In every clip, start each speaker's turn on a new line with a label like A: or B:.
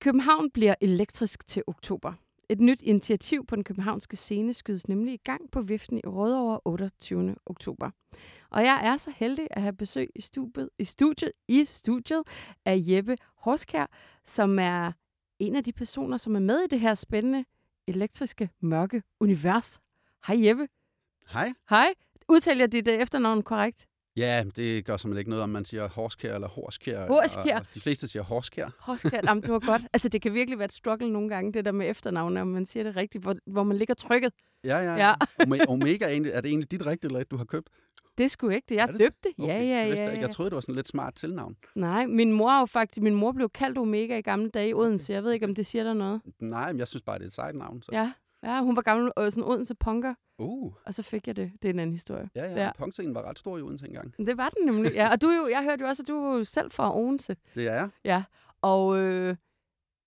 A: København bliver elektrisk til oktober. Et nyt initiativ på den københavnske scene skydes nemlig i gang på Viften i Rødovre 28. oktober. Og jeg er så heldig at have besøg i studiet, i studiet, i studiet af Jeppe Horskær, som er en af de personer, som er med i det her spændende elektriske mørke univers. Hej Jeppe.
B: Hej.
A: Hej. Udtaler jeg dit uh, efternavn korrekt?
B: Ja, det gør simpelthen ikke noget, om man siger horskær eller horskær.
A: Horskær.
B: Og, og de fleste siger horskær.
A: Horskær, jamen det var godt. Altså det kan virkelig være et struggle nogle gange, det der med efternavn, om man siger det rigtigt, hvor, hvor man ligger trykket.
B: Ja, ja.
A: Ja.
B: Ome- Omega, er, egentlig, er det egentlig dit rigtige, eller et, du har købt?
A: Det sgu ikke det. Jeg
B: Er det
A: døbte.
B: Okay,
A: Ja, ja,
B: vidste
A: ja,
B: jeg
A: ja.
B: Jeg troede, det var sådan lidt smart tilnavn.
A: Nej, min mor jo faktisk, min mor blev kaldt Omega i gamle dage i Odense. Jeg ved ikke, om det siger der noget.
B: Nej, men jeg synes bare, det er et sejt navn. Så.
A: Ja, ja hun var gammel øh, sådan Odense punker,
B: Uh,
A: og så fik jeg det. Det er en anden historie.
B: ja, ja.
A: Ja.
B: Punkscenen var ret stor i Odense engang.
A: Det var den nemlig, ja. Og du jo, jeg hørte jo også, at du er selv fra Odense.
B: Det er jeg.
A: Ja, og øh,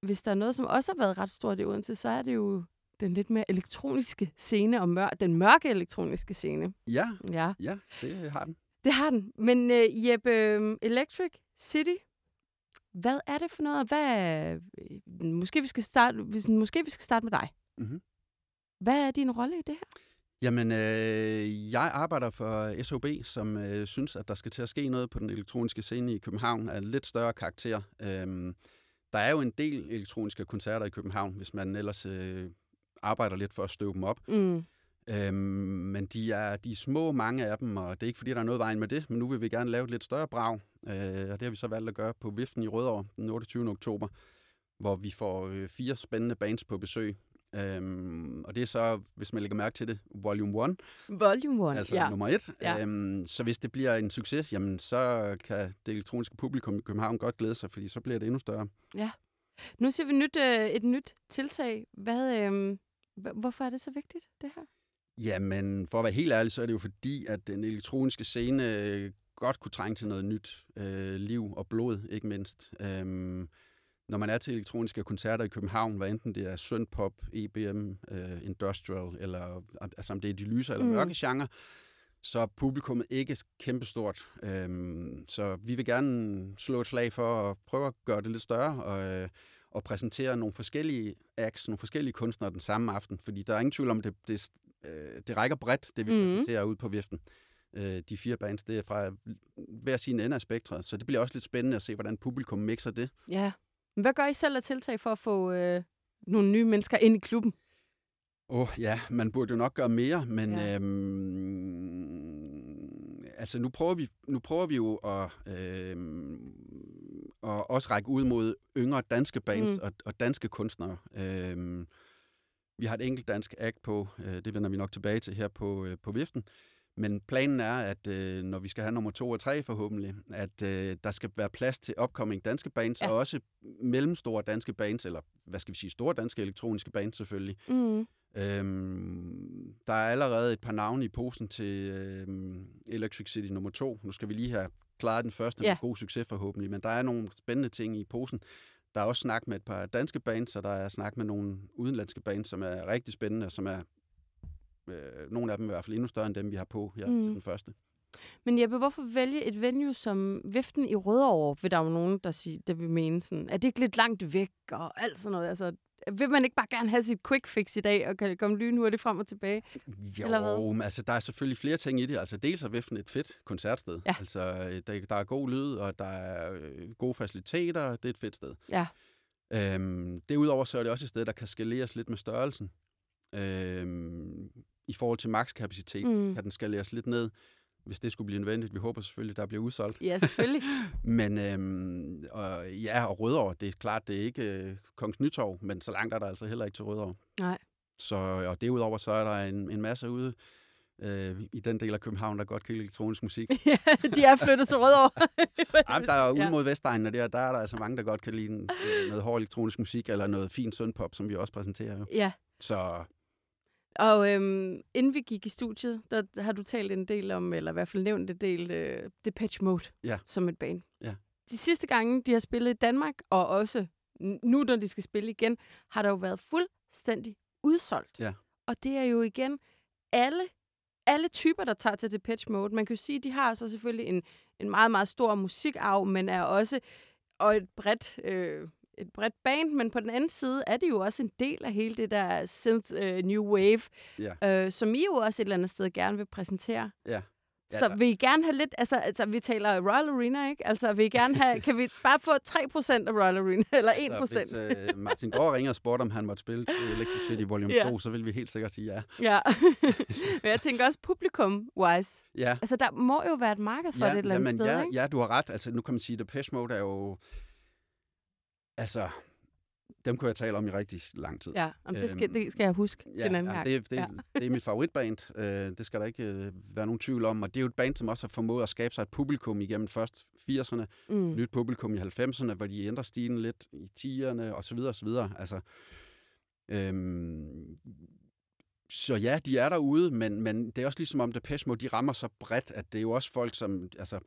A: hvis der er noget, som også har været ret stort i Odense, så er det jo den lidt mere elektroniske scene, og mør- den mørke elektroniske scene.
B: Ja,
A: Ja,
B: ja, det har den.
A: det har den. Men øh, Jeppe, øh, Electric City, hvad er det for noget? og Hvad, øh, måske, vi skal starte, måske vi skal starte med dig.
B: Mm-hmm.
A: Hvad er din rolle i det her?
B: Jamen, øh, jeg arbejder for SOB, som øh, synes, at der skal til at ske noget på den elektroniske scene i København af lidt større karakter. Øhm, der er jo en del elektroniske koncerter i København, hvis man ellers øh, arbejder lidt for at støve dem op.
A: Mm.
B: Øhm, men de er, de er små, mange af dem, og det er ikke, fordi der er noget vejen med det, men nu vil vi gerne lave et lidt større brag, øh, og det har vi så valgt at gøre på Viften i Rødovre den 28. oktober, hvor vi får øh, fire spændende bands på besøg. Øhm, og det er så, hvis man lægger mærke til det, Volume 1,
A: Volume 1,
B: altså
A: ja.
B: nummer et.
A: Ja.
B: Øhm, så hvis det bliver en succes, jamen så kan det elektroniske publikum i København godt glæde sig, fordi så bliver det endnu større.
A: Nu ser vi nyt, øh, et nyt tiltag. Hvad, øh, hvorfor er det så vigtigt, det her?
B: Jamen, for at være helt ærlig, så er det jo fordi, at den elektroniske scene øh, godt kunne trænge til noget nyt øh, liv og blod, ikke mindst. Øhm, når man er til elektroniske koncerter i København, hvad enten det er synthpop, EBM, øh, industrial, eller altså om det er de lyse eller
A: Mm.
B: mørke genre, så er publikummet ikke kæmpestort. Øhm, så vi vil gerne slå et slag for at prøve at gøre det lidt større, og, øh, og præsentere nogle forskellige acts, nogle forskellige kunstnere den samme aften, fordi der er ingen tvivl om, det, det, øh, det rækker bredt, det vi mm. præsenterer ud på viften. Øh, de fire bands, det er fra hver sin ende af spektret, så det bliver også lidt spændende at se, hvordan publikum mixer det.
A: Ja. Hvad gør I selv af tiltag for at få øh, nogle nye mennesker ind i klubben?
B: Åh, oh, ja, man burde jo nok gøre mere, men
A: Ja.
B: øhm, altså nu prøver vi, nu prøver vi jo at, øhm, at også række ud mod yngre danske bands
A: Mm.
B: og, og danske kunstnere. Øhm, vi har et enkelt dansk act på, øh, det vender vi nok tilbage til her på, øh, på viften. Men planen er, at øh, når vi skal have nummer to og tre forhåbentlig, at øh, der skal være plads til upcoming danske bands,
A: Ja.
B: og også mellemstore danske bands, eller hvad skal vi sige, store danske elektroniske bands selvfølgelig.
A: Mm.
B: Øhm, der er allerede et par navne i posen til øhm, Electric City nummer to. Nu skal vi lige have klaret den første
A: Ja.
B: med god succes forhåbentlig, men der er nogle spændende ting i posen. Der er også snak med et par danske bands, og der er snak med nogle udenlandske bands, som er rigtig spændende, og som er øh, nogle af dem i hvert fald endnu større end dem, vi har på her
A: Mm.
B: til den første.
A: Men Jeppe, hvorfor vælge et venue som Viften i Rødovre, vil der jo nogen, der, siger, der vil mene sådan, er det ikke lidt langt væk og alt sådan noget? Altså, vil man ikke bare gerne have sit quick fix i dag, og kan komme lynhurtigt frem og tilbage?
B: Jo,
A: Eller hvad?
B: men altså, der er selvfølgelig flere ting i det. Altså, dels er Viften et fedt koncertsted.
A: Ja.
B: Altså, øh, der, der er god lyd, og der er øh, gode faciliteter. Det er et fedt sted.
A: Ja.
B: Øhm, derudover så er det også et sted, der kan skaleres lidt med størrelsen. Øhm, I forhold til makskapacitet
A: Mm.
B: kan den skaleres lidt ned, hvis det skulle blive nødvendigt. Vi håber selvfølgelig, der bliver udsolgt.
A: Ja, selvfølgelig.
B: Men øhm, og, ja, og Rødovre, det er klart, det er ikke øh, Kongens Nytorv, men så langt er der altså heller ikke til Rødovre.
A: Nej.
B: Så, og derudover så er der en, en masse ude øh, i den del af København, der godt kan lide elektronisk musik.
A: ja, de er flyttet til Rødovre.
B: Jamen, der er ude mod Vestegnen, og der, der er der altså mange, der godt kan lide øh, noget hård elektronisk musik, eller noget fin søndpop, som vi også præsenterer. Jo.
A: Ja,
B: Så
A: og øhm, inden vi gik i studiet, der har du talt en del om, eller i hvert fald nævnt en del, øh, Depeche Mode
B: Ja.
A: som et band.
B: Ja.
A: De sidste gange, de har spillet i Danmark, og også nu, når de skal spille igen, har der jo været fuldstændig udsolgt.
B: Ja.
A: Og det er jo igen alle, alle typer, der tager til Depeche Mode. Man kan jo sige, at de har så selvfølgelig en, en meget, meget stor musikarv, men er også og et bredt, øh, et bredt band, men på den anden side er det jo også en del af hele det der synth øh, new wave,
B: Ja.
A: øh, som I jo også et eller andet sted gerne vil præsentere.
B: ja. Ja,
A: Så vil I gerne have lidt, altså, altså vi taler Royal Arena, ikke? Altså vil I gerne have, kan vi bare få 3% af Royal Arena, eller 1%?
B: Så hvis øh, Martin Gård ringer og spurgte, om han måtte spille til Electric City Volume
A: Ja.
B: 2, så vil vi helt sikkert sige ja.
A: Ja, men jeg tænker også publikum-wise.
B: Ja,
A: Altså der må jo være et marked for
B: ja,
A: det et eller andet
B: jamen,
A: sted,
B: ja,
A: ikke?
B: ja, du har ret. Altså, nu kan man sige, at Depeche Mode er jo... Altså, dem kunne jeg tale om i rigtig lang tid.
A: Ja, jamen, det, skal,
B: Øhm,
A: det skal jeg huske til en anden
B: ja,
A: gang.
B: det, det,
A: Ja.
B: ja. det er mit favoritband. Øh, det skal der ikke øh, være nogen tvivl om. Og det er jo et band, som også har formået at skabe sig et publikum igennem først 80'erne,
A: Mm.
B: nyt publikum i 90'erne, hvor de ændrer stilen lidt i 10'erne og så videre og så videre. Altså, øhm, så ja, de er derude, men, men det er også ligesom om Depeche Mode, de rammer så bredt, at det er jo også folk, som, altså,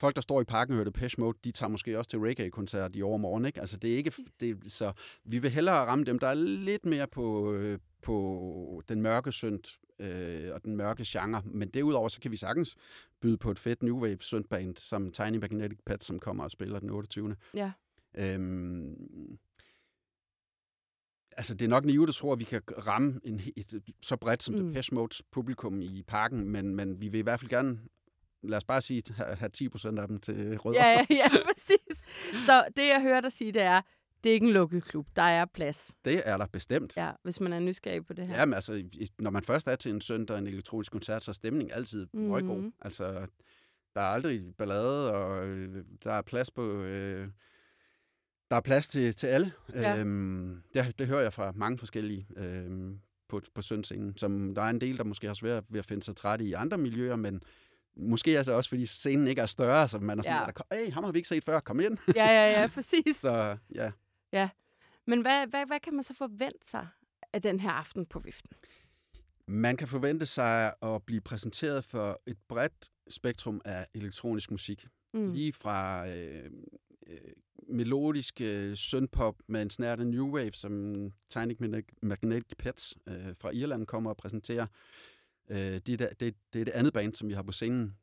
B: folk, der står i parken og hører Depeche Mode, de tager måske også til reggae-koncert i overmorgen, ikke? Altså, det er ikke, det, så vi vil hellere ramme dem, der er lidt mere på, øh, på den mørke synd øh, og den mørke genre, men derudover, så kan vi sagtens byde på et fedt New Wave syndband, som Tiny Magnetic Pet, som kommer og spiller den 28.
A: Ja.
B: Øhm, altså, det er nok nive, der tror, at vi kan ramme en, he- et, så bredt som
A: mm.
B: Depeche Modes publikum i parken, men, men vi vil i hvert fald gerne, lad os bare sige, have, have 10 procent af dem til rødder.
A: Ja, ja, ja, præcis. Så det, jeg hører dig sige, det er, det er ikke en lukket klub. Der er plads,
B: Det er der bestemt.
A: ja, hvis man er nysgerrig på det her.
B: Jamen altså, når man først er til en søndag en elektronisk koncert, så er stemningen altid
A: Mhm.
B: mm. god. Altså, der er aldrig ballade, og øh, der er plads på... Øh, der er plads til, til alle.
A: Ja.
B: Øhm, det, det hører jeg fra mange forskellige øhm, på, på søndscenen. Som der er en del, der måske har svært ved at finde sig trætte i andre miljøer, men måske det også, fordi scenen ikke er større, så man er sådan,
A: Ja.
B: ja. hey, ham har vi ikke set før, kom ind.
A: Ja, ja, ja, præcis.
B: så ja,
A: Men hvad, hvad, hvad kan man så forvente sig af den her aften på viften?
B: Man kan forvente sig at blive præsenteret for et bredt spektrum af elektronisk musik.
A: Mm.
B: Lige fra øh, øh, melodisk øh, synthpop med en snært af new wave, som Tiny Magnetic- Magnetic Pets øh, fra Irland kommer og præsenterer. Øh, det, er det, det, er det andet band, som vi har på scenen.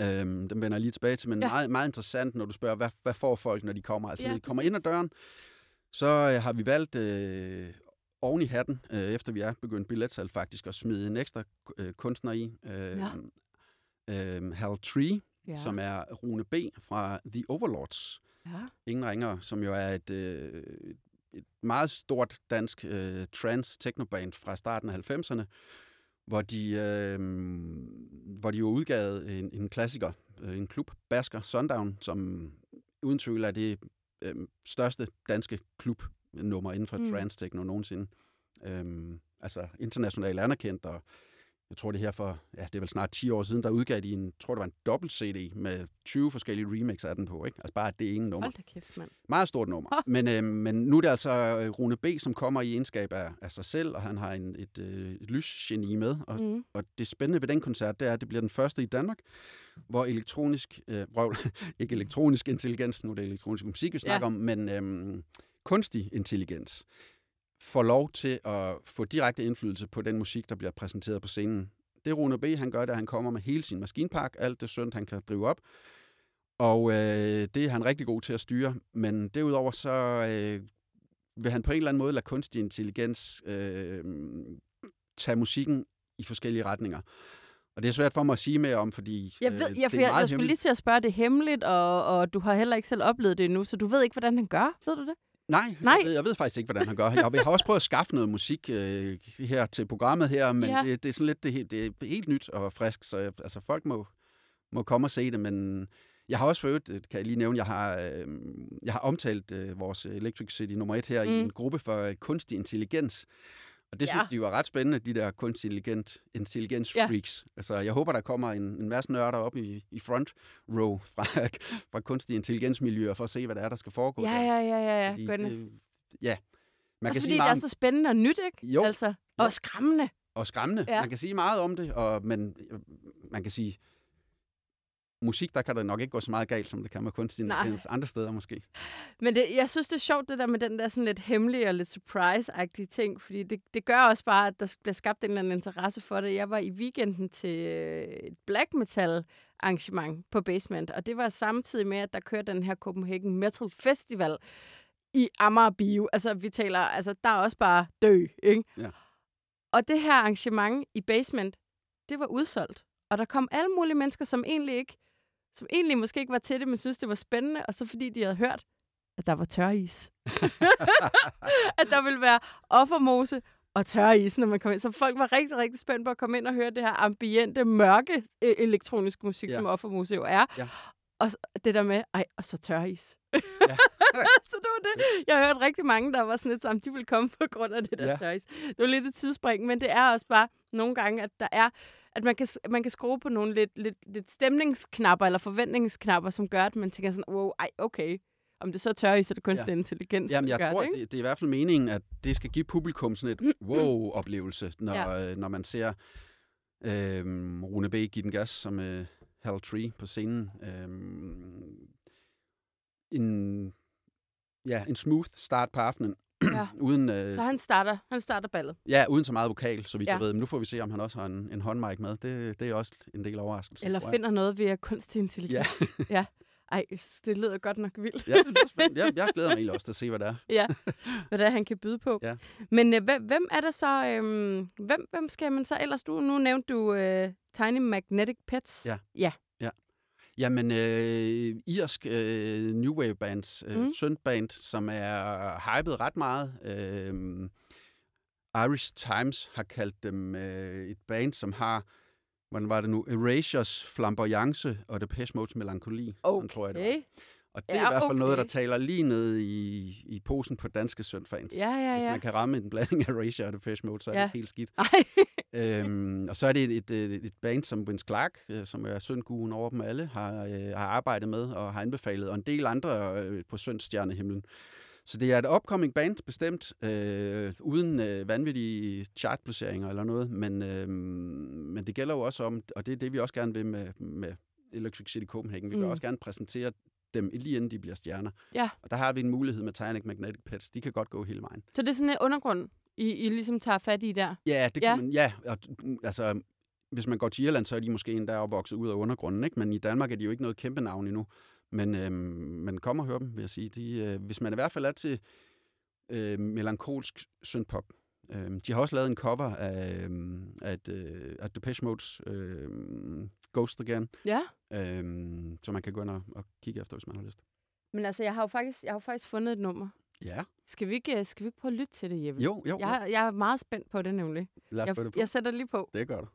B: Øhm, dem vender jeg lige tilbage til, men
A: Ja.
B: meget, meget interessant, når du spørger, hvad, hvad får folk, når de kommer? Altså,
A: Ja,
B: når de kommer ind ad døren, så øh, har vi valgt øh, oven i hatten, øh, efter vi er begyndt billetsalg faktisk, at smide en ekstra øh, kunstner i. Øh,
A: Ja.
B: øh, Hal Tree,
A: Ja.
B: som er Rune B. fra The Overlords.
A: ja.
B: Ingen ringer, som jo er et, øh, et meget stort dansk øh, trance technoband fra starten af 90'erne, hvor de, øh, hvor de jo udgav en, en klassiker, øh, en klub, Basker Sundown, som uden tvivl er det øh, største danske klubnummer inden for
A: Mm.
B: mm. trance techno nogensinde. Øhm, altså internationalt anerkendt, og jeg tror det her for, ja, det er vel snart 10 år siden, der udgav de en, tror det var en dobbelt CD med 20 forskellige remix af den på, ikke? Altså bare det ene nummer.
A: Hold da kæft, mand.
B: Meget stort nummer. Men, øh, men nu er det altså øh, Rune B., som kommer i egenskab af, af sig selv, og han har en, et, øh, et lysgeni med. Og,
A: Mm.
B: og det spændende ved den koncert, det er, at det bliver den første i Danmark, hvor elektronisk, øh, røvl, ikke elektronisk intelligens, nu er det elektronisk musik, vi snakker om, men øh, kunstig intelligens får lov til at få direkte indflydelse på den musik, der bliver præsenteret på scenen. Det Rune B., han gør, det er, at han kommer med hele sin maskinpark, alt det synd, han kan drive op, og øh, det er han rigtig god til at styre. Men derudover så øh, vil han på en eller anden måde lade kunstig intelligens øh, tage musikken i forskellige retninger. Og det er svært for mig at sige mere om, fordi
A: Jeg, ved,
B: øh,
A: jeg,
B: det er
A: jeg,
B: meget
A: jeg skulle
B: hemmeligt.
A: lige til at spørge, det hemmeligt, og, og du har heller ikke selv oplevet det endnu, så du ved ikke, hvordan han gør. Ved du det?
B: Nej,
A: Nej.
B: Jeg, ved, jeg ved faktisk ikke, hvordan han gør. Jeg, jeg har også prøvet at skaffe noget musik øh, her til programmet her, men
A: Ja.
B: det, det er sådan lidt det, helt- det er helt nyt og frisk, så jeg, altså, folk må, må komme og se det, men jeg har også øvrigt, øh, kan jeg lige nævne, jeg har, øh, jeg har omtalt øh, vores Electric City nummer et her mm. i en gruppe for øh, kunstig intelligens, Og det
A: Ja.
B: synes de var ret spændende, de der kunstig intelligent, intelligens
A: Ja.
B: freaks. Altså, jeg håber, der kommer en, en masse nørder op i, i front row fra, fra kunstig intelligensmiljøer for at se, hvad det er, der skal foregå.
A: Ja,
B: der.
A: ja, ja, ja, ja.
B: Fordi det, ja, man
A: Også
B: kan
A: fordi
B: sige
A: det
B: meget
A: er
B: om,
A: så spændende og nyt, ikke?
B: Jo.
A: Altså, og
B: Jo.
A: skræmmende.
B: og skræmmende.
A: Ja.
B: Man kan sige meget om det, og, men øh, man kan sige, musik, der kan der nok ikke gå så meget galt, som det kan med kunstig intelligens andre steder måske.
A: Men det, jeg synes, det er sjovt, det der med den der sådan lidt hemmelige og lidt surprise-agtige ting, fordi det, det gør også bare, at der bliver skabt en eller anden interesse for det. Jeg var i weekenden til øh, et black metal arrangement på Basement, og det var samtidig med, at der kørte den her Copenhagen Metal Festival i Amager Bio. Altså, vi taler, altså, der er også bare dø, ikke?
B: Ja.
A: Og det her arrangement i Basement, det var udsolgt. Og der kom alle mulige mennesker, som egentlig ikke som egentlig måske ikke var til det, men synes, det var spændende, og så fordi de havde hørt, at der var tøris. at der ville være offermose og tøris, når man kom ind. Så folk var rigtig, rigtig spændt på at komme ind og høre det her ambiente, mørke øh, elektroniske musik,
B: Ja.
A: som offermose jo er.
B: Ja.
A: Og det der med, ej, og så tøris.
B: Ja.
A: så det var det. Jeg har hørt rigtig mange, der var sådan lidt sammen, de ville komme på grund af det der
B: Ja.
A: tøris. Det var lidt et tidsspring, men det er også bare nogle gange, at der er at man kan, man kan skrue på nogle lidt, lidt, lidt stemningsknapper eller forventningsknapper, som gør, at man tænker sådan, wow, ej, okay. Om det så er tøris, eller kunstig ja. intelligens,
B: Jamen, jeg
A: gør
B: tror,
A: det,
B: det, det er i hvert fald meningen, at det skal give publikum sådan et wow-oplevelse, når, ja. når man ser øh, Rune B. give den gas som øh, Hal Tree på scenen. Øh, en, ja, en smooth start på aftenen,
A: Ja.
B: uden, øh,
A: Så han starter, han starter ballet.
B: ja, uden så meget vokal, så vidt
A: Ja.
B: jeg ved. Men nu får vi se, om han også har en, en håndmic med. Det, det er også en del overraskelse.
A: Eller finder noget via kunstig intelligens. Ja. ja. Ej, det lyder godt nok vildt.
B: Ja, det er jeg, jeg glæder mig egentlig også til at se, hvad det er.
A: ja, hvad det er, han kan byde på.
B: Ja.
A: Men øh, hvem, er der så, øhm, hvem, hvem skal man så ellers, du, nu nævnte du øh, Tiny Magnetic Pets.
B: Ja.
A: ja.
B: Jamen, øh, irsk øh, New Wave bands, øh,
A: Mm.
B: syntband, som er hypet ret meget. Øh, Irish Times har kaldt dem øh, et band, som har, hvordan var det nu, Erasures flamboyance og Depeche Mode's melankoli. Sådan tror jeg, det var.
A: Okay.
B: Og det er
A: Ja,
B: i hvert fald noget, der
A: okay.
B: taler lige ned i, i posen på danske syntfans.
A: Ja, ja,
B: Hvis
A: ja.
B: man kan ramme en blanding af Erasure og Depeche Mode, så er
A: Ja.
B: det helt skidt.
A: Ej.
B: øhm, og så er det et, et, et, et band som Vince Clark, øh, som er syndguen over dem alle, har, øh, har arbejdet med og har anbefalet, og en del andre øh, på syndstjernehimlen. Så det er et upcoming band, bestemt, øh, uden øh, vanvittige chartplaceringer eller noget, men, øh, men det gælder jo også om, og det er det, vi også gerne vil med, med Electric City Copenhagen, vi vil
A: Mm.
B: også gerne præsentere dem lige inden de bliver stjerner.
A: Ja.
B: Og der har vi en mulighed med Tinic Magnetic Pets. De kan godt gå hele vejen.
A: Så det er sådan en undergrund, I, I ligesom tager fat i der?
B: Ja, det
A: Ja.
B: kan man, ja. Og, mm, altså, hvis man går til Irland, så er de måske endda opvokset ud af undergrunden, ikke? Men i Danmark er de jo ikke noget kæmpe navn endnu. Men øhm, man kommer og hører dem, vil jeg sige. De, øh, hvis man i hvert fald er til øh, melankolsk synthpop. Øh, de har også lavet en cover af, øh, af, øh, af Depeche Mode's øh, Ghost Again,
A: Ja.
B: øh, som man kan gå ind og, og kigge efter, hvis man har lyst.
A: Men altså, jeg har jo faktisk, jeg har jo faktisk fundet et nummer.
B: Ja,
A: Skal vi ikke, øh, skal vi ikke prøve at lytte til det, Jeppe?
B: jo, jo. jo.
A: Jeg, jeg er meget spændt på det nemlig.
B: Lad os
A: Jeg,
B: det på.
A: jeg sætter lige på.
B: Det gør du.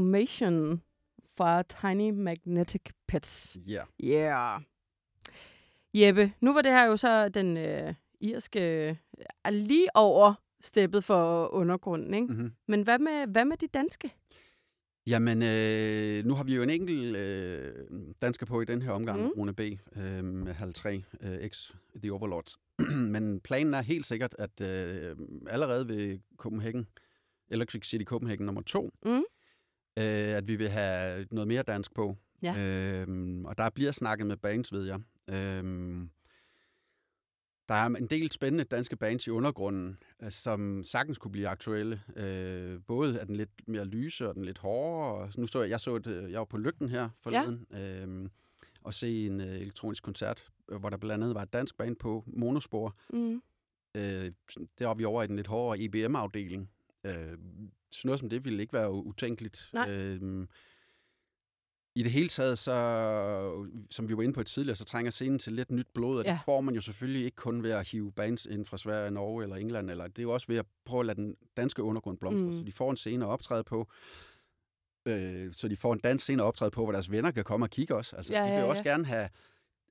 A: Automation fra Tiny Magnetic Pets.
B: Ja.
A: Yeah. Jeppe, nu var det her jo så den øh, irske øh, lige over steppet for undergrunden, ikke?
B: Mm-hmm.
A: Men hvad med, hvad med de danske?
B: Jamen, øh, nu har vi jo en enkelt øh, dansker på i den her omgang,
A: Mm.
B: Rune B. Øh, med halv 3, øh, X The Overlords. Men planen er helt sikkert, at øh, allerede ved Copenhagen, Electric City Copenhagen nummer 2,
A: Mm.
B: Øh, at vi vil have noget mere dansk på.
A: Ja.
B: Øhm, og der bliver snakket med bands, ved jeg. Øhm, der er en del spændende danske bands i undergrunden, øh, som sagtens kunne blive aktuelle. Øh, både er den lidt mere lyse og den lidt hårdere. Og nu så jeg, jeg, så et, øh, jeg var på Lygten her forleden, ja. øhm, og se en øh, elektronisk koncert, øh, hvor der blandt andet var et dansk band på, Monospor.
A: Mm.
B: Øh, der var vi over i den lidt hårdere EBM-afdeling. Øh, sådan noget som det ville ikke være utænkeligt.
A: Nej.
B: Øh, I det hele taget, så, som vi var inde på tidligere, så trænger scenen til lidt nyt blod, og
A: Ja.
B: det får man jo selvfølgelig ikke kun ved at hive bands ind fra Sverige, Norge eller England, eller det er jo også ved at prøve at lade den danske undergrund blomstre,
A: Mm.
B: så de får en scene at optræde på, øh, så de får en dansk scene at optræde på, hvor deres venner kan komme og kigge også. Altså,
A: Ja,
B: de vil
A: ja,
B: jo også
A: ja.
B: gerne have,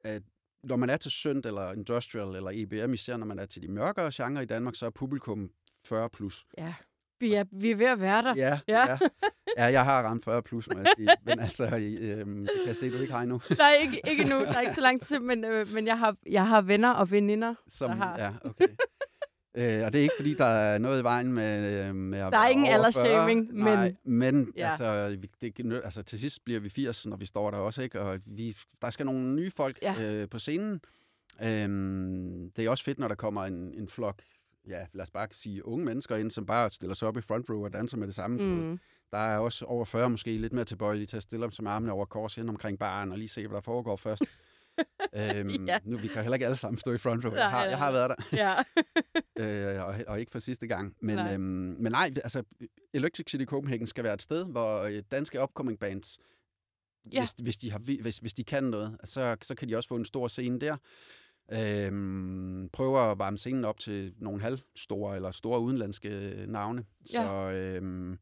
B: at når man er til synd eller industrial eller EBM, især når man er til de mørkere genrer i Danmark, så er publikum 40 plus.
A: Ja, vi er, vi er ved at være der.
B: Ja,
A: Ja.
B: ja. ja, jeg har ramt 40 plus, må jeg sige. Men altså, øhm, det kan jeg se, du ikke har endnu.
A: Nej, ikke, ikke nu. Der er ikke så lang tid, men, øh, men jeg, har, jeg har venner og veninder.
B: Som,
A: Der har-
B: Ja, okay. Øh, og det er ikke, fordi der er noget i vejen med, øh, med at
A: Der er ingen
B: over 40.
A: aldersshaming, men-
B: Nej, men
A: Ja.
B: altså, det, altså, til sidst bliver vi 80, når vi står der også, ikke? Og vi, der skal nogle nye folk
A: Ja.
B: øh, på scenen. Øhm, det er også fedt, når der kommer en, en flok, ja, lad os bare sige unge mennesker ind, som bare stiller sig op i front row og danser med det samme. Mm. Der er også over 40 måske lidt mere tilbøjelige til at stille dem som armene over kors hen omkring baren og lige se, hvad der foregår først. øhm,
A: Ja.
B: Nu, vi kan heller ikke alle sammen stå i front row.
A: Nej,
B: Jeg har, jeg har været der
A: Ja.
B: øh, og, og ikke for sidste gang. Men
A: Nej.
B: Øhm, men nej, altså Electric City Copenhagen skal være et sted, hvor øh, danske upcoming bands,
A: Ja.
B: hvis, hvis, de har, vi- hvis, hvis de kan noget, så, så kan de også få en stor scene der. Øhm, prøver at varme scenen op til nogle halvstore eller store udenlandske øh, navne. Så øhm,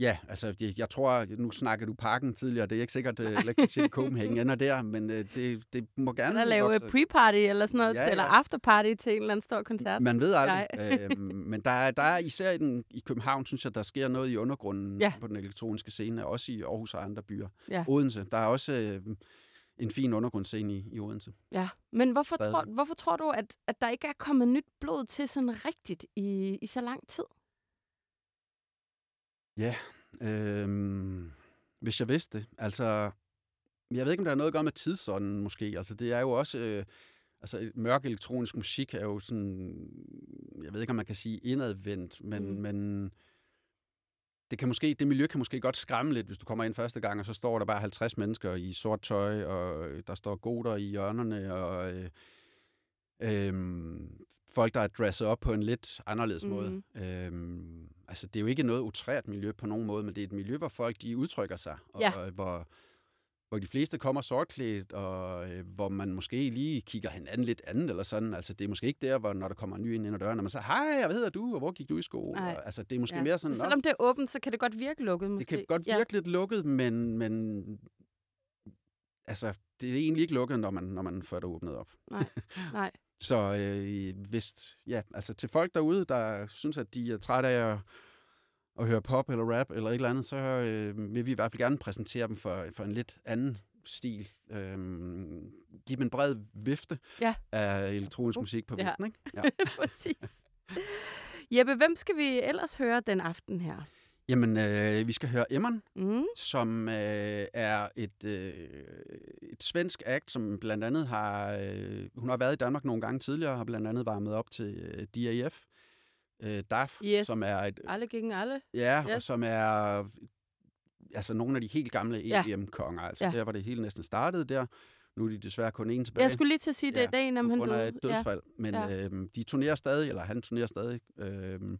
B: ja, altså jeg, jeg tror, nu snakker du parken tidligere, det er ikke sikkert, at Electric City Copenhagen ender der, men øh, det, det må gerne
A: Eller lave
B: vokse.
A: pre-party eller sådan noget,
B: Ja, ja.
A: eller afterparty til en eller anden stor koncert.
B: Man ved aldrig. øhm, men der er, der er især i, den, i København, synes jeg, der sker noget i undergrunden
A: Ja.
B: på den elektroniske scene, også i Aarhus og andre byer.
A: Ja.
B: Odense, der er også øh, en fin undergrundsscene i, i Odense.
A: Ja, men hvorfor tror, hvorfor tror du, at, at der ikke er kommet nyt blod til sådan rigtigt i, i så lang tid?
B: Øhm, hvis jeg vidste det. Altså, jeg ved ikke, om der er noget at gøre med tidsånden måske. Altså, det er jo også... Øh, altså, mørk elektronisk musik er jo sådan... Jeg ved ikke, om man kan sige indadvendt, men...
A: Mm.
B: men det, kan måske, det miljø kan måske godt skræmme lidt, hvis du kommer ind første gang, og så står der bare 50 mennesker i sort tøj, og øh, der står goder i hjørnerne, og øh, øh, folk, der er dresset op på en lidt anderledes
A: Mhm.
B: måde. Øhm, altså, det er jo ikke noget utrært miljø på nogen måde, men det er et miljø, hvor folk de udtrykker sig, og,
A: Ja.
B: og hvor, hvor de fleste kommer sortklædt, og øh, hvor man måske lige kigger hinanden lidt anden eller sådan. Altså, det er måske ikke der, hvor når der kommer en ny ind ad døren, når man siger, hej, hvad hedder du, og hvor gik du i skole?
A: Nej.
B: Og, altså, det er måske
A: Ja.
B: mere sådan,
A: Så
B: "Nå,
A: selvom det er åbent, så kan det godt virke lukket måske.
B: det kan godt virke lidt lukket, men, men altså, det er egentlig ikke lukket, når man, når man får det åbnet op.
A: Nej.
B: Så øh, hvis, ja, altså til folk derude, der synes, at de er trætte af at, at høre pop eller rap eller et eller andet, så øh, vil vi i hvert fald gerne præsentere dem for, for en lidt anden stil. Øh, give dem en bred vifte
A: Ja.
B: af elektronisk musik på
A: Ja.
B: viften, ikke? Ja.
A: Præcis. Jeppe, hvem skal vi ellers høre den aften her?
B: Jamen, øh, vi skal høre Emmon,
A: Mm.
B: som øh, er et, øh, et svensk act, som blandt andet har... Øh, hun har været i Danmark nogle gange tidligere, og har blandt andet varmet op til øh, DAF, øh, DAF,
A: Yes.
B: som er et...
A: Alle gegen alle.
B: Ja,
A: Yes.
B: og som er altså nogle af de helt gamle
A: Ja.
B: EDM-konger. Altså
A: Ja.
B: der, hvor det hele næsten startede der. Nu er de desværre kun en tilbage.
A: Jeg skulle lige til at sige, det
B: Ja,
A: dagen, om
B: på
A: han
B: grund af
A: døde.
B: et dødsfald. Men
A: Ja.
B: ja. øhm, de turnerer stadig, eller han turnerer stadig. Øhm,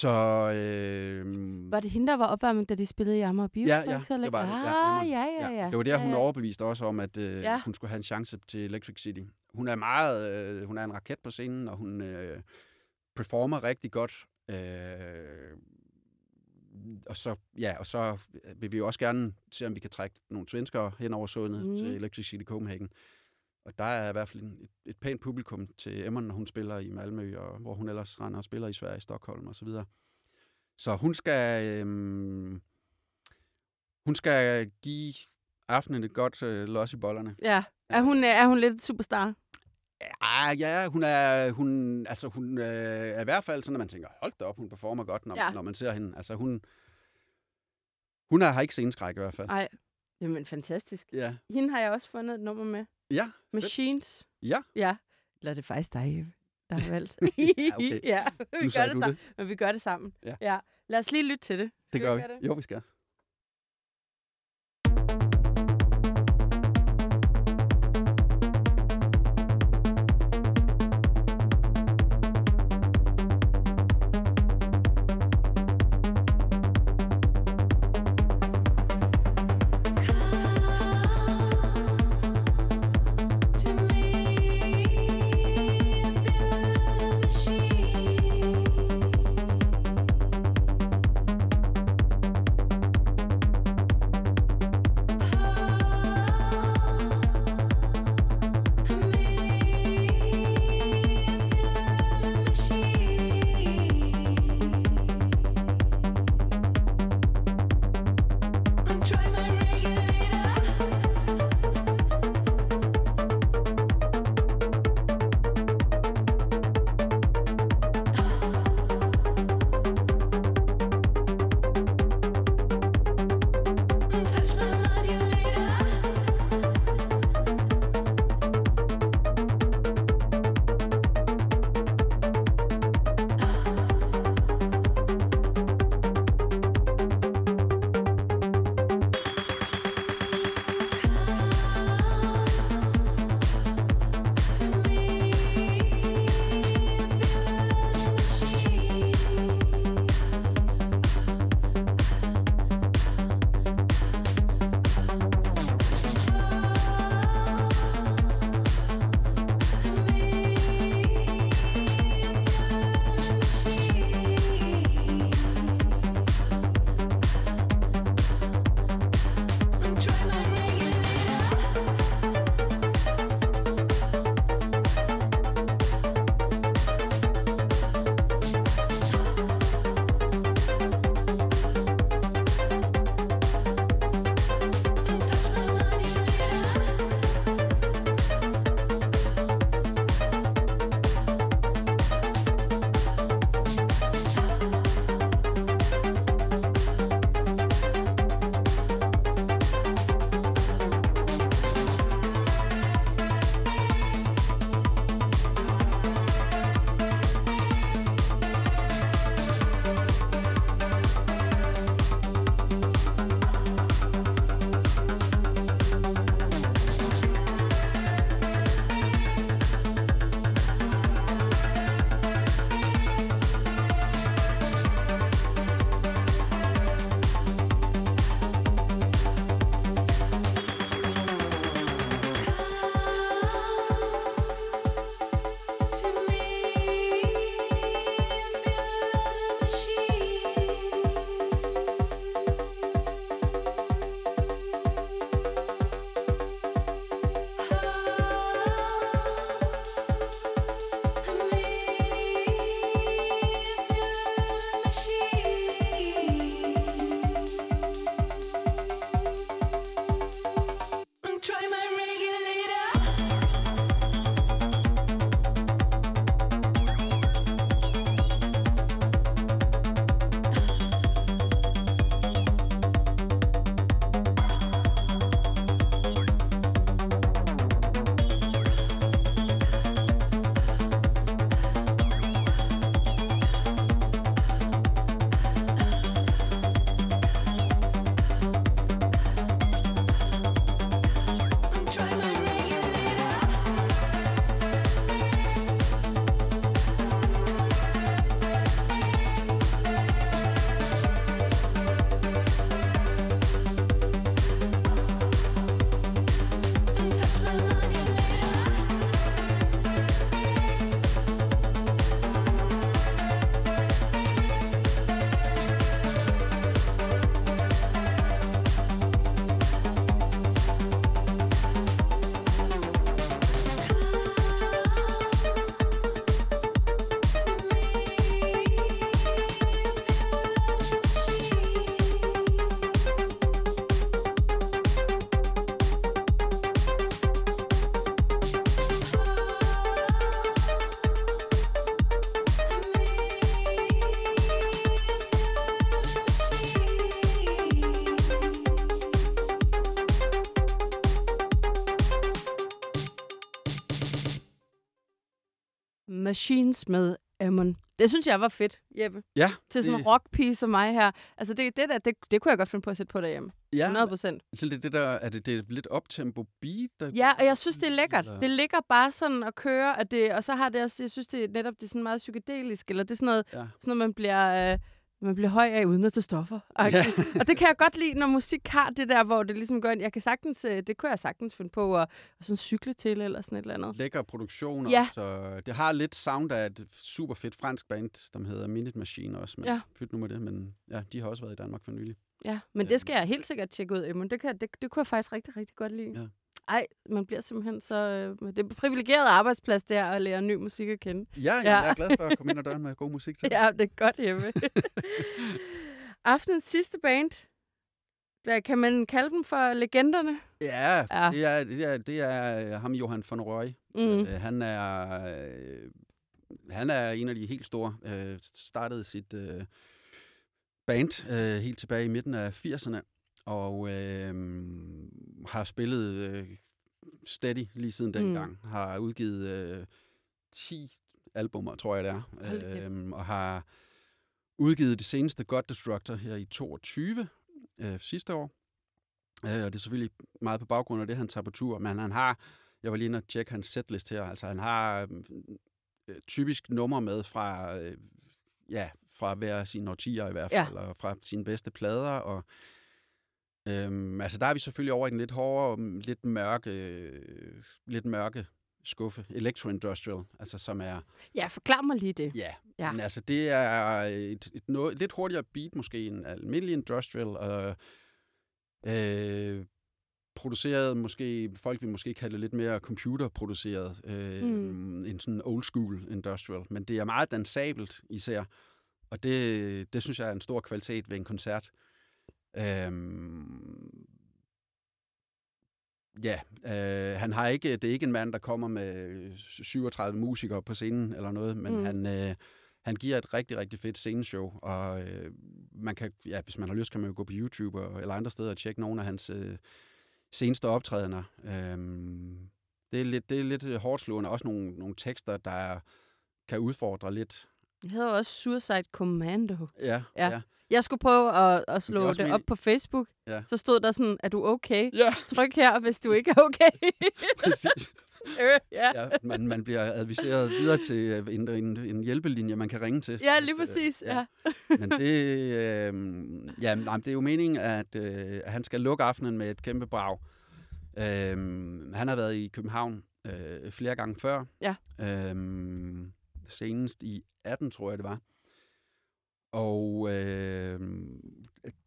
B: så øhm,
A: Var det hende, der var opvarmning, da de spillede i Amager Bio?
B: Ja, ja, det var det. Ja,
A: Ah,
B: Emma.
A: ja, ja, ja.
B: Det var der,
A: ja,
B: hun
A: ja.
B: overbeviste også om, at øh,
A: Ja.
B: ja. hun skulle have en chance til Electric City. Hun er meget, øh, hun er en raket på scenen, og hun øh, performer rigtig godt. Øh, og så, ja, og så vil vi jo også gerne se, om vi kan trække nogle svenskere hen over sundet mm. til Electric City Copenhagen. Og der er i hvert fald et, et pænt publikum til Emma, når hun spiller i Malmø, og hvor hun ellers render og spiller i Sverige, Stockholm og så videre. Så hun skal, øhm, hun skal give aftenen et godt øh, los i bollerne.
A: Ja. Er hun, øh, er hun lidt superstar?
B: Ah, ja, hun er, hun, altså, hun øh, er i hvert fald sådan, at man tænker, hold da op, hun performer godt, når,
A: ja.
B: når man ser hende. Altså, hun, hun er, har ikke sceneskræk i hvert fald.
A: Nej. Jamen, fantastisk.
B: Ja,
A: Hende har jeg også fundet et nummer med.
B: ja,
A: Machines.
B: ja.
A: Ja. Eller er det faktisk dig, Jeppe, der har valgt?
B: Ja, okay.
A: ja, vi
B: Nu
A: gør det sammen.
B: det.
A: Men vi gør det sammen.
B: Ja.
A: ja. Lad os lige lytte til det.
B: Det
A: Skal
B: gør vi.
A: gøre det?
B: Jo, vi skal.
C: Machines
A: med Amon. Det synes jeg var fedt, Jeppe.
B: Ja,
A: Til sådan en
B: det-
A: rockpige som mig her. Altså det, det der, det, det kunne jeg godt finde på at sætte på derhjemme.
B: ja
A: 100 procent.
B: så det, det der, er det, det er lidt optempo beat? Der
A: Ja, og jeg synes, det er lækkert.
B: Eller-
A: Det ligger bare sådan at køre, at det, og så har det også, jeg synes, det er netop det er sådan meget psykedelisk, eller det er sådan noget,
B: Ja.
A: sådan noget man bliver... Øh, man bliver høj af uden at tage stoffer.
B: Ja.
A: Ja. og det kan jeg godt lide, når musik har det der, hvor det ligesom gør, jeg kan sagtens, øh, det kunne jeg sagtens finde på at, at sådan cykle til, eller sådan et eller andet.
B: lækker produktion
A: Ja.
B: og Det har lidt sound af et super fedt fransk band, der hedder Minute Machine også. Men
A: Ja.
B: Pyt nu med det, men ja, de har også været i Danmark for nylig.
A: Ja, men det skal jeg helt sikkert tjekke ud, Emma. Det, kan, det, det kunne jeg faktisk rigtig, rigtig godt lide.
B: Ja.
A: Ej, man bliver simpelthen så... Øh, det er en privilegeret arbejdsplads der at lære ny musik at kende.
B: Ja, ja.
A: Ja.
B: jeg er glad for at komme ind ad døren med god musik til.
A: Ja, det er godt hjemme. Aftenens sidste band. Hvad, kan man kalde dem for legenderne?
B: Ja,
A: Ja.
B: ja. Det, er, det, er, det er øh, ham, Johan von Røy.
A: Mm.
B: Øh, han, er, øh, han er en af de helt store. Øh, startede sit øh, band øh, helt tilbage i midten af 80'erne, og øh, har spillet øh, steady lige siden
A: Mm.
B: dengang. Har udgivet øh, 10 albummer, tror jeg det er, øh, og har udgivet det seneste God Destructor her i 22 øh, sidste år. Øh, og det er selvfølgelig meget på baggrund af det, han tager på tur, men han har, jeg var lige inde og tjekke hans setlist her, altså han har øh, typisk numre med fra, øh, ja, fra hver sine årtier i hvert
A: Ja.
B: fald, og fra sine bedste plader, og øhm, altså der er vi selvfølgelig over i den lidt hårdere, mm, lidt mørke, øh, lidt mørke skuffe, Electro-Industrial, altså som er,
A: Ja, forklar mig lige det.
B: ja,
A: Ja.
B: men altså det er et, et noget, lidt hurtigere beat måske end almindelig Industrial, og øh, produceret måske, folk vil måske kalde det lidt mere computerproduceret, øh,
A: Mm.
B: mm. end sådan old school industrial. Men det er meget dansabelt især, og det, det synes jeg er en stor kvalitet ved en koncert. Øhm, ja, øh, han har ikke, det er ikke en mand, der kommer med 37 musikere på scenen eller noget, men
A: Mm.
B: han, øh, han giver et rigtig, rigtig fedt sceneshow, og øh, man kan, ja, hvis man har lyst, kan man jo gå på YouTube og, eller andre steder og tjekke nogle af hans øh, seneste optrædener. Øhm, det, er lidt, det er lidt øh, hårdt slående. Også nogle, nogle tekster, der kan udfordre lidt.
A: Det hedder også Suicide Commando.
B: Ja,
A: Ja.
B: ja.
A: Jeg skulle prøve at, at
B: Det
A: slå
B: også
A: det
B: min-
A: op på Facebook.
B: Ja.
A: Så stod der sådan, er du okay?
B: Ja,
A: Tryk her, hvis du ikke er okay.
B: præcis.
A: øh, ja.
B: Ja, man, man bliver adviseret videre til øh, en, en, en hjælpelinje, man kan ringe til.
A: ja, lige
B: øh,
A: præcis. Ja.
B: Men det, øh, ja, nej, det er jo meningen, at øh, han skal lukke aftenen med et kæmpe brag. Øh, han har været i København øh, flere gange før.
A: Ja.
B: Øh, senest i 18, tror jeg det var. Og øh,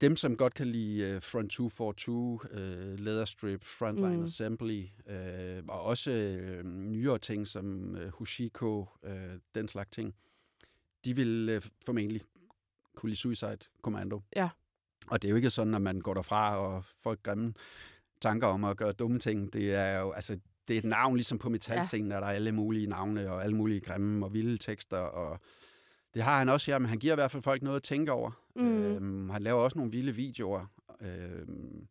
B: dem, som godt kan lide uh, Front 242, uh, Leather Strip, Frontline
A: mm.
B: Assembly, øh, og også øh, nyere ting som øh, Hushiko, øh, den slags ting, de vil øh, formentlig kunne lide Suicide Commando.
A: Ja.
B: Og det er jo ikke sådan, at man går derfra og får grimme tanker om at gøre dumme ting. Det er jo, altså, det er et navn, ligesom på metalscenen, ja. er der alle mulige navne og alle mulige grimme og vilde tekster, og det har han også her, men han giver i hvert fald folk noget at tænke over.
A: Mhm.
B: Øhm, han laver også nogle vilde videoer. Øhm,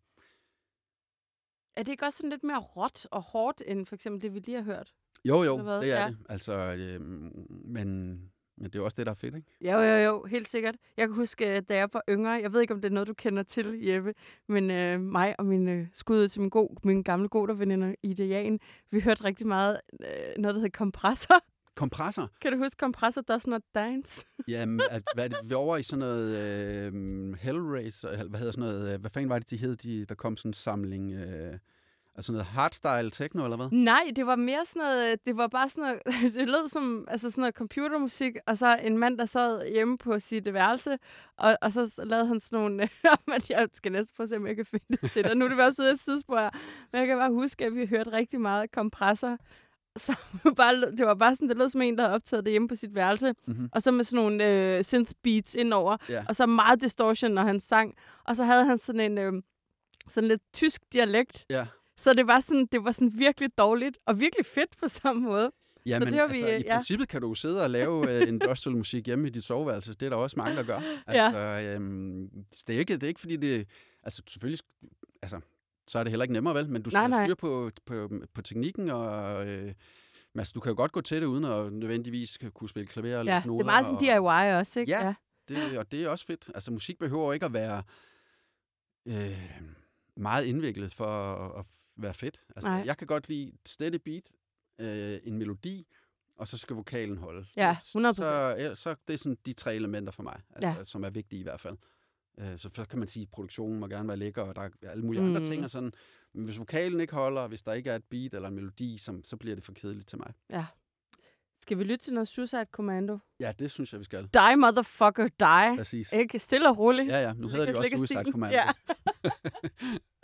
A: Er det ikke også sådan lidt mere råt og hårdt, end for eksempel det, vi lige har hørt?
B: jo, jo, det er
A: Ja.
B: det. Altså, øhm, men, men det er også det, der er fedt, ikke?
A: Jo, jo, jo, helt sikkert. Jeg kan huske, øh, da jeg var yngre, jeg ved ikke, om det er noget, du kender til, Jeppe, men øh, mig og min øh, skud til min, god, min gamle goderveninde Ida Jagen, vi hørte rigtig meget øh, noget, der hedder kompressor.
B: Kompressor.
A: Kan du huske kompressor does not dance?
B: Jamen, at, hvad det, vi er over i sådan noget øh, Hellraiser, eller hvad hedder sådan noget, øh, hvad fanden var det, de hed, de, der kom sådan en samling, øh, altså noget hardstyle techno, eller hvad?
A: Nej, det var mere sådan noget, øh, det var bare sådan noget, det lød som altså sådan noget computermusik, og så en mand, der sad hjemme på sit værelse, og, og så lavede han sådan nogle, men jeg skal næsten prøve at se, om jeg kan finde det til dig. Nu er det også ude af et her, men jeg kan bare huske, at vi hørte rigtig meget kompressor, så bare, det var bare sådan, det lød som en, der havde optaget det hjemme på sit værelse,
B: Mm-hmm.
A: og så med sådan nogle øh, synth beats indover,
B: Ja.
A: og så meget distortion, når han sang, og så havde han sådan en, øh, sådan lidt tysk dialekt,
B: Ja.
A: så det var sådan, det var sådan virkelig dårligt, og virkelig fedt på samme måde.
B: Ja,
A: Så
B: men
A: det
B: altså,
A: vi,
B: i
A: ja.
B: princippet kan du sidde og lave øh, industrial musik hjemme i dit soveværelse. Det er der også mange, der gør. Altså, øhm, det, er ikke, det er ikke fordi det... Altså, selvfølgelig... Altså, så er det heller ikke nemmere, vel? Men du skal
A: Nej,
B: have
A: nej.
B: styr på, på, på teknikken og øh, altså, du kan jo godt gå til det, uden at nødvendigvis kunne spille klaver eller
A: Ja, det er meget sådan DIY også, ikke?
B: Ja. Det, og det er også fedt. Altså, musik behøver ikke at være øh, meget indviklet for at, at være fedt. Altså,
A: Nej.
B: jeg kan godt lide steady beat, øh, en melodi, og så skal vokalen holde.
A: Ja, 100%.
B: Så, ja, så det er sådan de tre elementer for mig, altså,
A: Ja.
B: som er vigtige i hvert fald. Øh, så, så kan man sige, at produktionen må gerne være lækker, og der er alle mulige mm.
A: Mm.
B: andre ting. Og sådan. Men hvis vokalen ikke holder, og hvis der ikke er et beat eller en melodi, så, så bliver det for kedeligt til mig.
A: ja. Skal vi lytte til noget Suicide Commando?
B: Ja, det synes jeg, vi skal.
A: Die, motherfucker, die.
B: Præcis.
A: Ikke? Stille og roligt.
B: Ja, ja. Nu hedder det jo også Suicide. Commando.
A: Ja.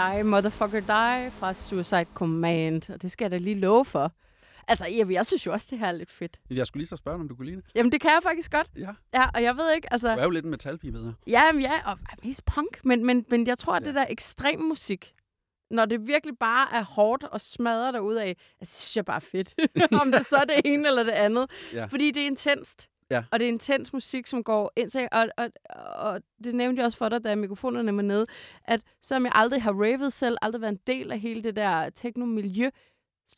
A: Die Motherfucker Die fra Suicide Command, og det skal jeg da lige love for. Altså, jeg, jeg synes jo også, det her er lidt fedt.
B: Jeg skulle lige så spørge dig, om du kunne lide det.
A: Jamen, det kan jeg faktisk godt.
B: Ja.
A: Ja, og jeg ved ikke,
B: Du
A: altså...
B: er jo lidt en metalpige, ved jeg.
A: Ja, men ja, og er mest punk, men, men, men jeg tror, at
B: Ja.
A: det der ekstrem musik, når det virkelig bare er hårdt og smadrer derud af, det synes jeg bare er fedt. Om det så er det ene eller det andet.
B: Ja.
A: Fordi det er intenst.
B: Ja.
A: Og det er intens musik, som går ind til, og, og, og det nævnte jeg også for dig, da mikrofonerne var nede, at selvom jeg aldrig har ravet selv, aldrig været en del af hele det der teknomiljø,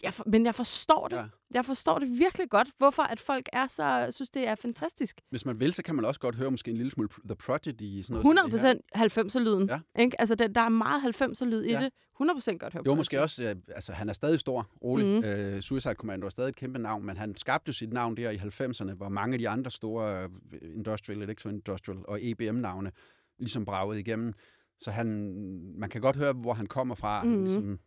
A: jeg for, men jeg forstår det.
B: Ja.
A: Jeg forstår det virkelig godt, hvorfor at folk er så, synes, det er fantastisk.
B: Hvis man vil, så kan man også godt høre måske en lille smule The Prodigy i sådan noget.
A: 100
B: som det her.
A: procent 90'er-lyden.
B: Ja.
A: Ikke? Altså, der, der er meget 90'er-lyd i
B: Ja.
A: det. 100 procent godt høre
B: Jo, måske
A: det.
B: også, øh, altså han er stadig stor, rolig. Mm. Øh, Suicide Commando er stadig et kæmpe navn, men han skabte jo sit navn der i 90'erne, hvor mange af de andre store øh, industrial, electro-industrial og EBM-navne ligesom bragede igennem. Så han, man kan godt høre, hvor han kommer fra. Mm. Ligesom,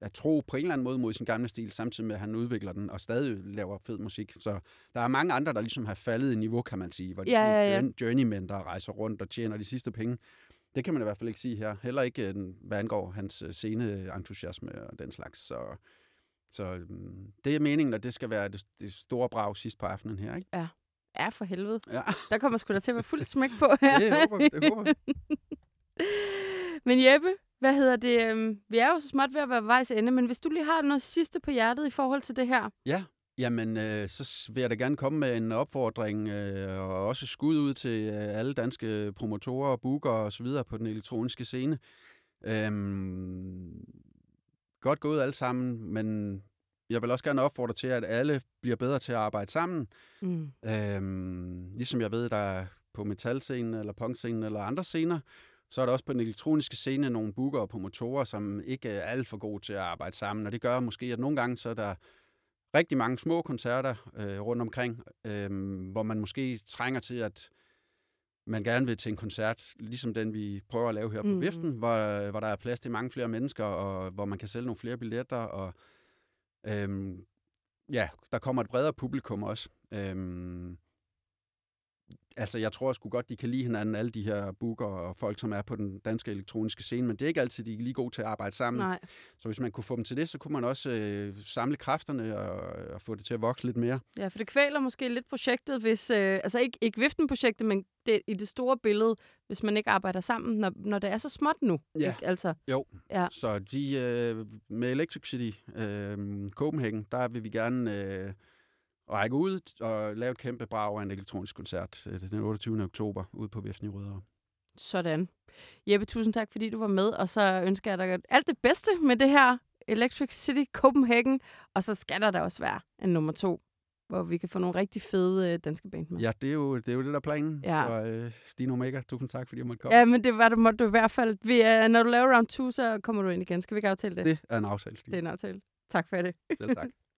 B: at tro på en eller anden måde mod sin gamle stil, samtidig med, at han udvikler den og stadig laver fed musik. Så der er mange andre, der ligesom har faldet i niveau, kan man sige, hvor de
A: Ja, ja, ja.
B: journ- journeymen, der rejser rundt og tjener de sidste penge. Det kan man i hvert fald ikke sige her. Heller ikke, øh, hvad angår hans øh, scene-entusiasme og den slags. Så, så øhm, det er meningen, at det skal være det, det store brag sidst på aftenen her, ikke?
A: Ja, for helvede.
B: Ja,
A: Der kommer sgu da til at være fuld smæk på her.
B: det håber, det håber.
A: men Jeppe, hvad hedder det? øhm, Vi er jo så småt ved at være ved vejs ende, men hvis du lige har noget sidste på hjertet i forhold til det her.
B: Ja, jamen øh, så vil jeg da gerne komme med en opfordring øh, og også skud ud til øh, alle danske promotorer, booker og så videre på den elektroniske scene. Øhm, godt gået alle sammen, men jeg vil også gerne opfordre til, at alle bliver bedre til at arbejde sammen.
A: Mm.
B: Øhm, ligesom jeg ved, der er på metalscenen eller punkscenen eller andre scener, så er der også på den elektroniske scene nogle booker og promotorer, som ikke er alt for gode til at arbejde sammen. Og det gør måske, at nogle gange så er der rigtig mange små koncerter øh, rundt omkring, øh, hvor man måske trænger til, at man gerne vil til en koncert, ligesom den, vi prøver at lave her på
A: Mhm.
B: Viften, hvor, hvor der er plads til mange flere mennesker, og hvor man kan sælge nogle flere billetter, og øhm, ja, der kommer et bredere publikum også. Øhm, altså, jeg tror sgu godt, de kan lide hinanden, alle de her booker og folk, som er på den danske elektroniske scene, men det er ikke altid, de er lige gode til at arbejde sammen.
A: Nej.
B: Så hvis man kunne få dem til det, så kunne man også øh, samle kræfterne og, og få det til at vokse lidt mere.
A: Ja, for det kvæler måske lidt projektet, hvis... Øh, altså ikke, ikke viften-projektet, men det, i det store billede, hvis man ikke arbejder sammen, når, når det er så småt nu.
B: Ja.
A: Ikke? Altså,
B: Jo,
A: Ja.
B: så de, øh, med Electric City øh, Copenhagen, der vil vi gerne øh, række ud og lave et kæmpe brag af en elektronisk koncert øh, den 28. oktober ude på Viften i Rødovre.
A: sådan. Jeppe, tusind tak, fordi du var med, og så ønsker jeg dig alt det bedste med det her Electric City Copenhagen, og så skal der da også være en nummer to, hvor vi kan få nogle rigtig fede øh, danske band med.
B: Ja, det er jo det, er jo det der er planen.
A: Ja.
B: Så øh, Stine Omega, tusind tak, fordi jeg måtte komme.
A: Ja, men det var det måtte du i hvert fald. Vi, uh, når du laver round 2, så kommer du ind igen. Skal vi ikke aftale det?
B: Det er en aftale,
A: det er
B: Stine.
A: en aftale. Tak for det.
B: Selv tak.